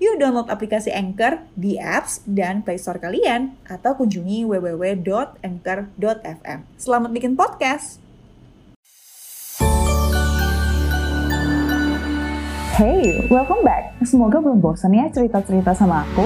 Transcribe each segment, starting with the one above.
Yuk download aplikasi Anchor di apps dan Play Store kalian atau kunjungi www.anchor.fm. Selamat bikin podcast. Hey, welcome back. Semoga belum bosan ya cerita-cerita sama aku.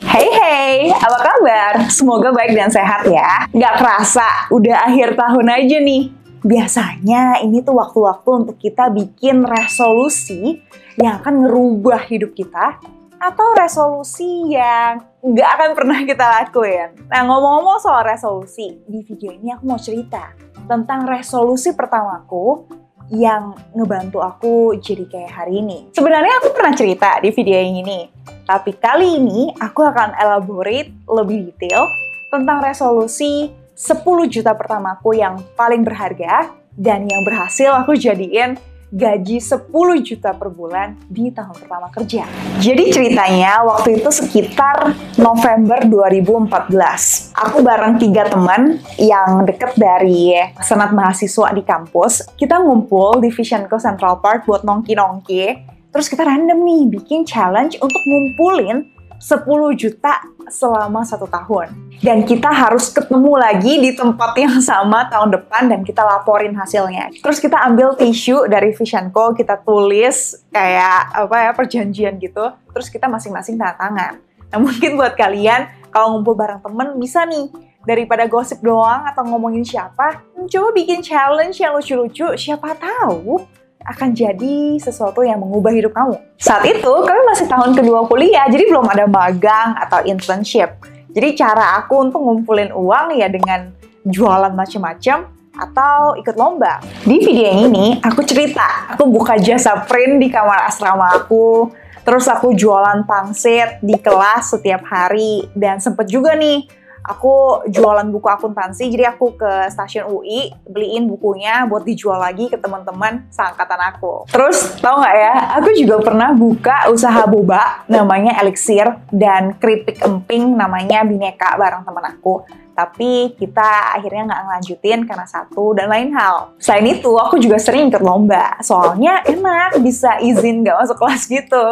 Hey hey, apa kabar? Semoga baik dan sehat ya. Gak kerasa, udah akhir tahun aja nih biasanya ini tuh waktu-waktu untuk kita bikin resolusi yang akan ngerubah hidup kita atau resolusi yang nggak akan pernah kita lakuin. Nah ngomong-ngomong soal resolusi, di video ini aku mau cerita tentang resolusi pertamaku yang ngebantu aku jadi kayak hari ini. Sebenarnya aku pernah cerita di video yang ini, tapi kali ini aku akan elaborate lebih detail tentang resolusi 10 juta pertamaku yang paling berharga dan yang berhasil aku jadiin gaji 10 juta per bulan di tahun pertama kerja. Jadi ceritanya waktu itu sekitar November 2014. Aku bareng tiga teman yang deket dari senat mahasiswa di kampus. Kita ngumpul di Vision Co Central Park buat nongki-nongki. Terus kita random nih bikin challenge untuk ngumpulin 10 juta selama satu tahun. Dan kita harus ketemu lagi di tempat yang sama tahun depan dan kita laporin hasilnya. Terus kita ambil tisu dari Vision Co, kita tulis kayak apa ya perjanjian gitu. Terus kita masing-masing tanda tangan. Nah mungkin buat kalian kalau ngumpul bareng temen bisa nih daripada gosip doang atau ngomongin siapa, coba bikin challenge yang lucu-lucu. Siapa tahu akan jadi sesuatu yang mengubah hidup kamu. Saat itu, kami masih tahun kedua kuliah, jadi belum ada magang atau internship. Jadi cara aku untuk ngumpulin uang ya dengan jualan macam-macam atau ikut lomba. Di video yang ini, aku cerita, aku buka jasa print di kamar asrama aku, terus aku jualan pangsit di kelas setiap hari, dan sempet juga nih aku jualan buku akuntansi jadi aku ke stasiun UI beliin bukunya buat dijual lagi ke teman-teman seangkatan aku terus tau nggak ya aku juga pernah buka usaha boba namanya Elixir dan keripik emping namanya Bineka bareng teman aku tapi kita akhirnya nggak ngelanjutin karena satu dan lain hal. Selain itu, aku juga sering ikut lomba, soalnya enak bisa izin nggak masuk kelas gitu.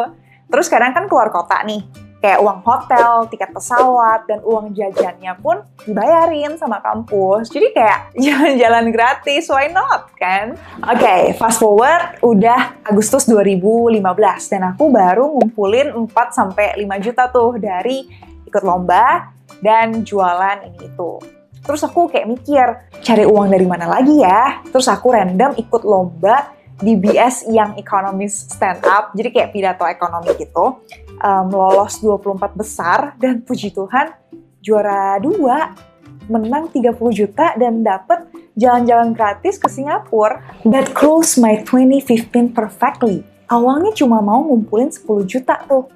Terus kadang kan keluar kota nih, kayak uang hotel, tiket pesawat, dan uang jajannya pun dibayarin sama kampus. Jadi kayak jalan-jalan gratis, why not kan? Oke, okay, fast forward udah Agustus 2015 dan aku baru ngumpulin 4 sampai 5 juta tuh dari ikut lomba dan jualan ini itu. Terus aku kayak mikir, cari uang dari mana lagi ya? Terus aku random ikut lomba di BS yang ekonomis stand up, jadi kayak pidato ekonomi gitu um, lolos 24 besar dan puji Tuhan juara dua menang 30 juta dan dapat jalan-jalan gratis ke Singapura. That close my 2015 perfectly. Awalnya cuma mau ngumpulin 10 juta tuh,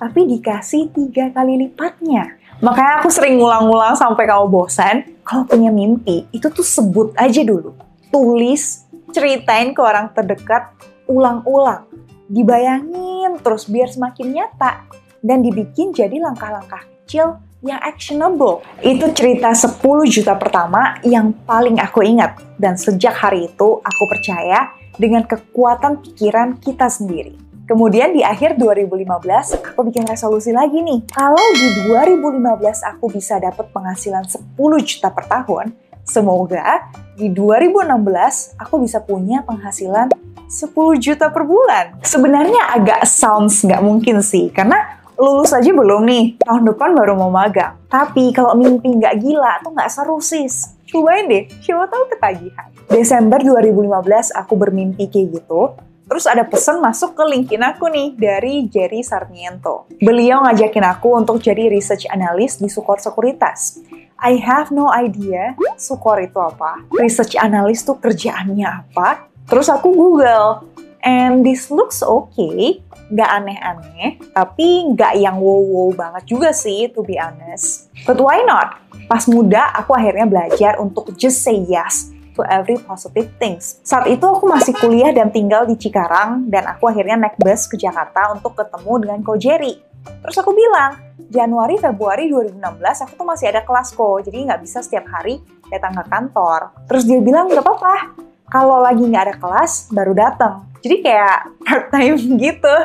tapi dikasih tiga kali lipatnya. Makanya aku sering ngulang-ngulang sampai kamu bosan, kalau punya mimpi, itu tuh sebut aja dulu. Tulis, ceritain ke orang terdekat, ulang-ulang dibayangin terus biar semakin nyata dan dibikin jadi langkah-langkah kecil yang actionable. Itu cerita 10 juta pertama yang paling aku ingat dan sejak hari itu aku percaya dengan kekuatan pikiran kita sendiri. Kemudian di akhir 2015 aku bikin resolusi lagi nih. Kalau di 2015 aku bisa dapat penghasilan 10 juta per tahun, semoga di 2016 aku bisa punya penghasilan 10 juta per bulan. Sebenarnya agak sounds nggak mungkin sih, karena lulus aja belum nih, tahun depan baru mau magang. Tapi kalau mimpi nggak gila tuh nggak seru sis. Cobain deh, siapa tahu ketagihan. Desember 2015 aku bermimpi kayak gitu, Terus ada pesan masuk ke LinkedIn aku nih dari Jerry Sarmiento. Beliau ngajakin aku untuk jadi research analyst di Sukor Sekuritas. I have no idea Sukor itu apa, research analyst tuh kerjaannya apa, Terus aku Google, And this looks okay, nggak aneh-aneh, tapi nggak yang wow-wow banget juga sih, to be honest. But why not? Pas muda, aku akhirnya belajar untuk just say yes to every positive things. Saat itu aku masih kuliah dan tinggal di Cikarang, dan aku akhirnya naik bus ke Jakarta untuk ketemu dengan Ko Jerry. Terus aku bilang, Januari, Februari 2016 aku tuh masih ada kelas kok, jadi nggak bisa setiap hari datang ke kantor. Terus dia bilang, nggak apa-apa, kalau lagi nggak ada kelas, baru datang. Jadi kayak part time gitu.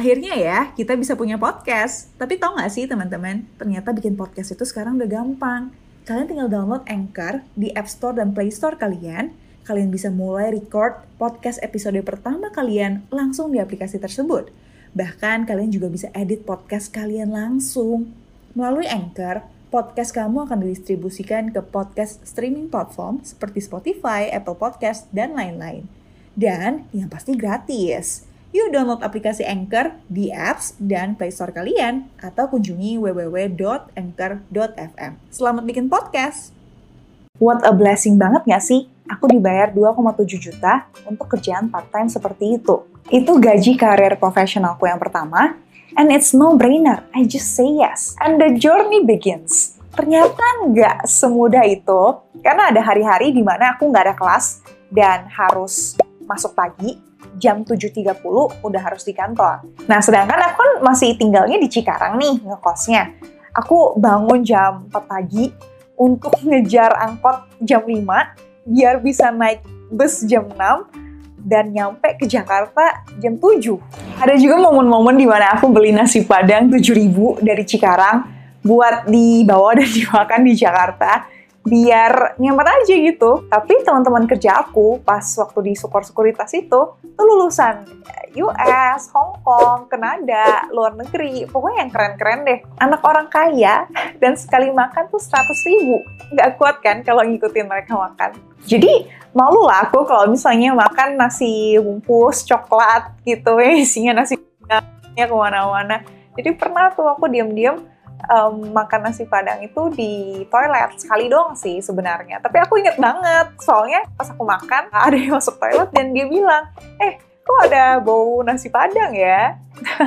Akhirnya ya, kita bisa punya podcast. Tapi tau gak sih teman-teman, ternyata bikin podcast itu sekarang udah gampang. Kalian tinggal download Anchor di App Store dan Play Store kalian. Kalian bisa mulai record podcast episode pertama kalian langsung di aplikasi tersebut. Bahkan kalian juga bisa edit podcast kalian langsung. Melalui Anchor, podcast kamu akan didistribusikan ke podcast streaming platform seperti Spotify, Apple Podcast, dan lain-lain. Dan yang pasti gratis. Yuk download aplikasi Anchor di apps dan Play Store kalian atau kunjungi www.anchor.fm. Selamat bikin podcast! What a blessing banget gak sih? Aku dibayar 2,7 juta untuk kerjaan part-time seperti itu. Itu gaji karir profesionalku yang pertama, and it's no-brainer. I just say yes. And the journey begins. Ternyata nggak semudah itu, karena ada hari-hari di mana aku nggak ada kelas dan harus masuk pagi, jam 7.30 udah harus di kantor. Nah, sedangkan aku kan masih tinggalnya di Cikarang nih, ngekosnya. Aku bangun jam 4 pagi untuk ngejar angkot jam 5, biar bisa naik bus jam 6, dan nyampe ke Jakarta jam 7. Ada juga momen-momen di mana aku beli nasi padang 7000 dari Cikarang buat dibawa dan dimakan di Jakarta biar nyaman aja gitu. Tapi teman-teman kerja aku pas waktu di Sukor Sekuritas itu tuh lulusan US, Hong Kong, Kanada, luar negeri, pokoknya yang keren-keren deh. Anak orang kaya dan sekali makan tuh 100 ribu. Nggak kuat kan kalau ngikutin mereka makan. Jadi malu lah aku kalau misalnya makan nasi bungkus coklat gitu ya isinya nasi ya ke mana-mana. Jadi pernah tuh aku diam-diam um, makan nasi padang itu di toilet sekali doang sih sebenarnya. Tapi aku inget banget, soalnya pas aku makan ada yang masuk toilet dan dia bilang, eh kok ada bau nasi padang ya?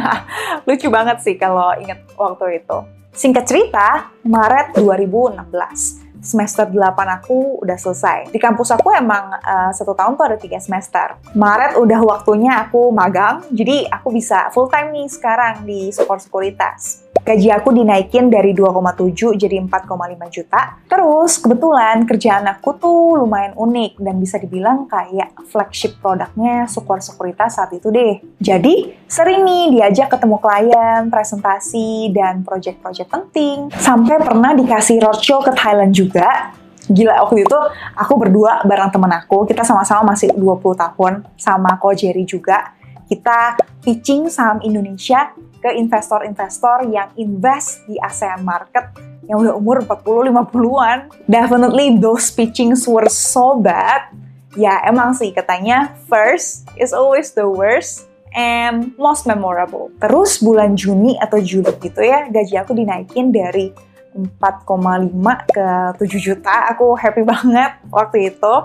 Lucu banget sih kalau inget waktu itu. Singkat cerita, Maret 2016 semester 8 aku udah selesai. Di kampus aku emang uh, satu tahun tuh ada tiga semester. Maret udah waktunya aku magang, jadi aku bisa full time nih sekarang di support sekuritas gaji aku dinaikin dari 2,7 jadi 4,5 juta. Terus kebetulan kerjaan aku tuh lumayan unik dan bisa dibilang kayak flagship produknya Sukor Sekuritas saat itu deh. Jadi sering nih diajak ketemu klien, presentasi, dan project-project penting. Sampai pernah dikasih roadshow ke Thailand juga gila waktu itu aku berdua bareng temen aku kita sama-sama masih 20 tahun sama Ko Jerry juga kita pitching saham Indonesia ke investor-investor yang invest di ASEAN market yang udah umur 40-50-an. Definitely those pitchings were so bad. Ya emang sih katanya first is always the worst and most memorable. Terus bulan Juni atau Juli gitu ya, gaji aku dinaikin dari 4,5 ke 7 juta. Aku happy banget waktu itu.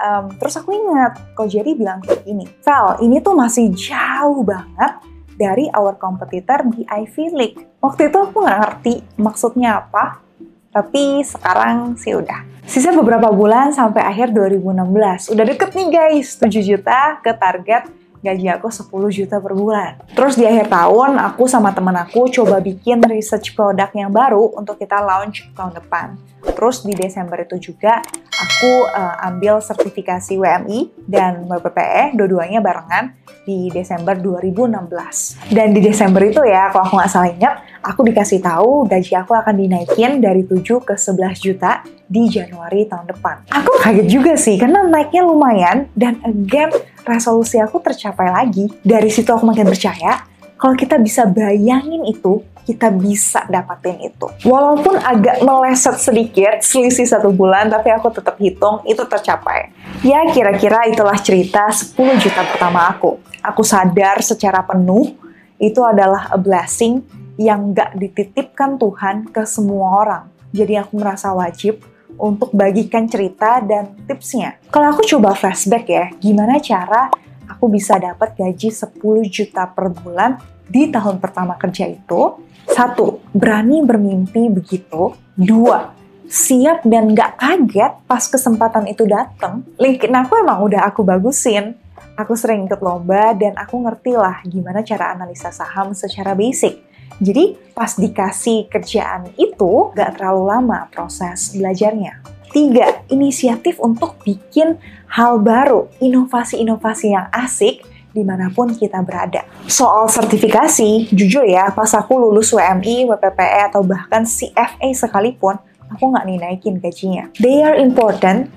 Um, terus aku ingat, kok jadi bilang kayak gini, Val, ini tuh masih jauh banget dari our competitor di Ivy League. Waktu itu aku nggak ngerti maksudnya apa, tapi sekarang sih udah. Sisa beberapa bulan sampai akhir 2016. Udah deket nih guys, 7 juta ke target gaji aku 10 juta per bulan. Terus di akhir tahun, aku sama temen aku coba bikin research produk yang baru untuk kita launch tahun depan. Terus di Desember itu juga aku uh, ambil sertifikasi WMI dan WPPE, dua-duanya barengan di Desember 2016. Dan di Desember itu ya, kalau aku nggak salah ingat, aku dikasih tahu gaji aku akan dinaikin dari 7 ke 11 juta di Januari tahun depan. Aku kaget juga sih, karena naiknya lumayan, dan again, resolusi aku tercapai lagi. Dari situ aku makin percaya, kalau kita bisa bayangin itu, kita bisa dapatin itu. Walaupun agak meleset sedikit, selisih satu bulan, tapi aku tetap hitung itu tercapai. Ya kira-kira itulah cerita 10 juta pertama aku. Aku sadar secara penuh itu adalah a blessing yang gak dititipkan Tuhan ke semua orang. Jadi aku merasa wajib untuk bagikan cerita dan tipsnya. Kalau aku coba flashback ya, gimana cara aku bisa dapat gaji 10 juta per bulan di tahun pertama kerja itu? Satu, berani bermimpi begitu. Dua, siap dan gak kaget pas kesempatan itu datang. LinkedIn aku emang udah aku bagusin. Aku sering ikut lomba dan aku ngerti lah gimana cara analisa saham secara basic. Jadi pas dikasih kerjaan itu gak terlalu lama proses belajarnya. Tiga, inisiatif untuk bikin hal baru, inovasi-inovasi yang asik di mana pun kita berada. Soal sertifikasi, jujur ya, pas aku lulus WMI, WPPE, atau bahkan CFA sekalipun, aku nggak nih naikin gajinya. They are important,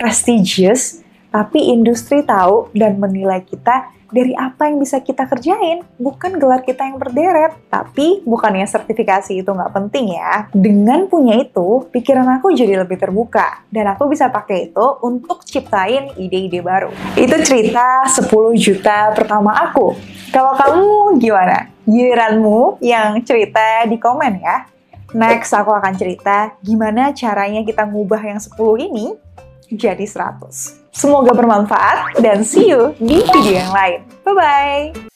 prestigious, tapi industri tahu dan menilai kita dari apa yang bisa kita kerjain, bukan gelar kita yang berderet. Tapi bukannya sertifikasi itu nggak penting ya. Dengan punya itu, pikiran aku jadi lebih terbuka. Dan aku bisa pakai itu untuk ciptain ide-ide baru. Itu cerita 10 juta pertama aku. Kalau kamu gimana? Giliranmu yang cerita di komen ya. Next aku akan cerita gimana caranya kita ngubah yang 10 ini jadi 100. Semoga bermanfaat dan see you di video yang lain. Bye-bye!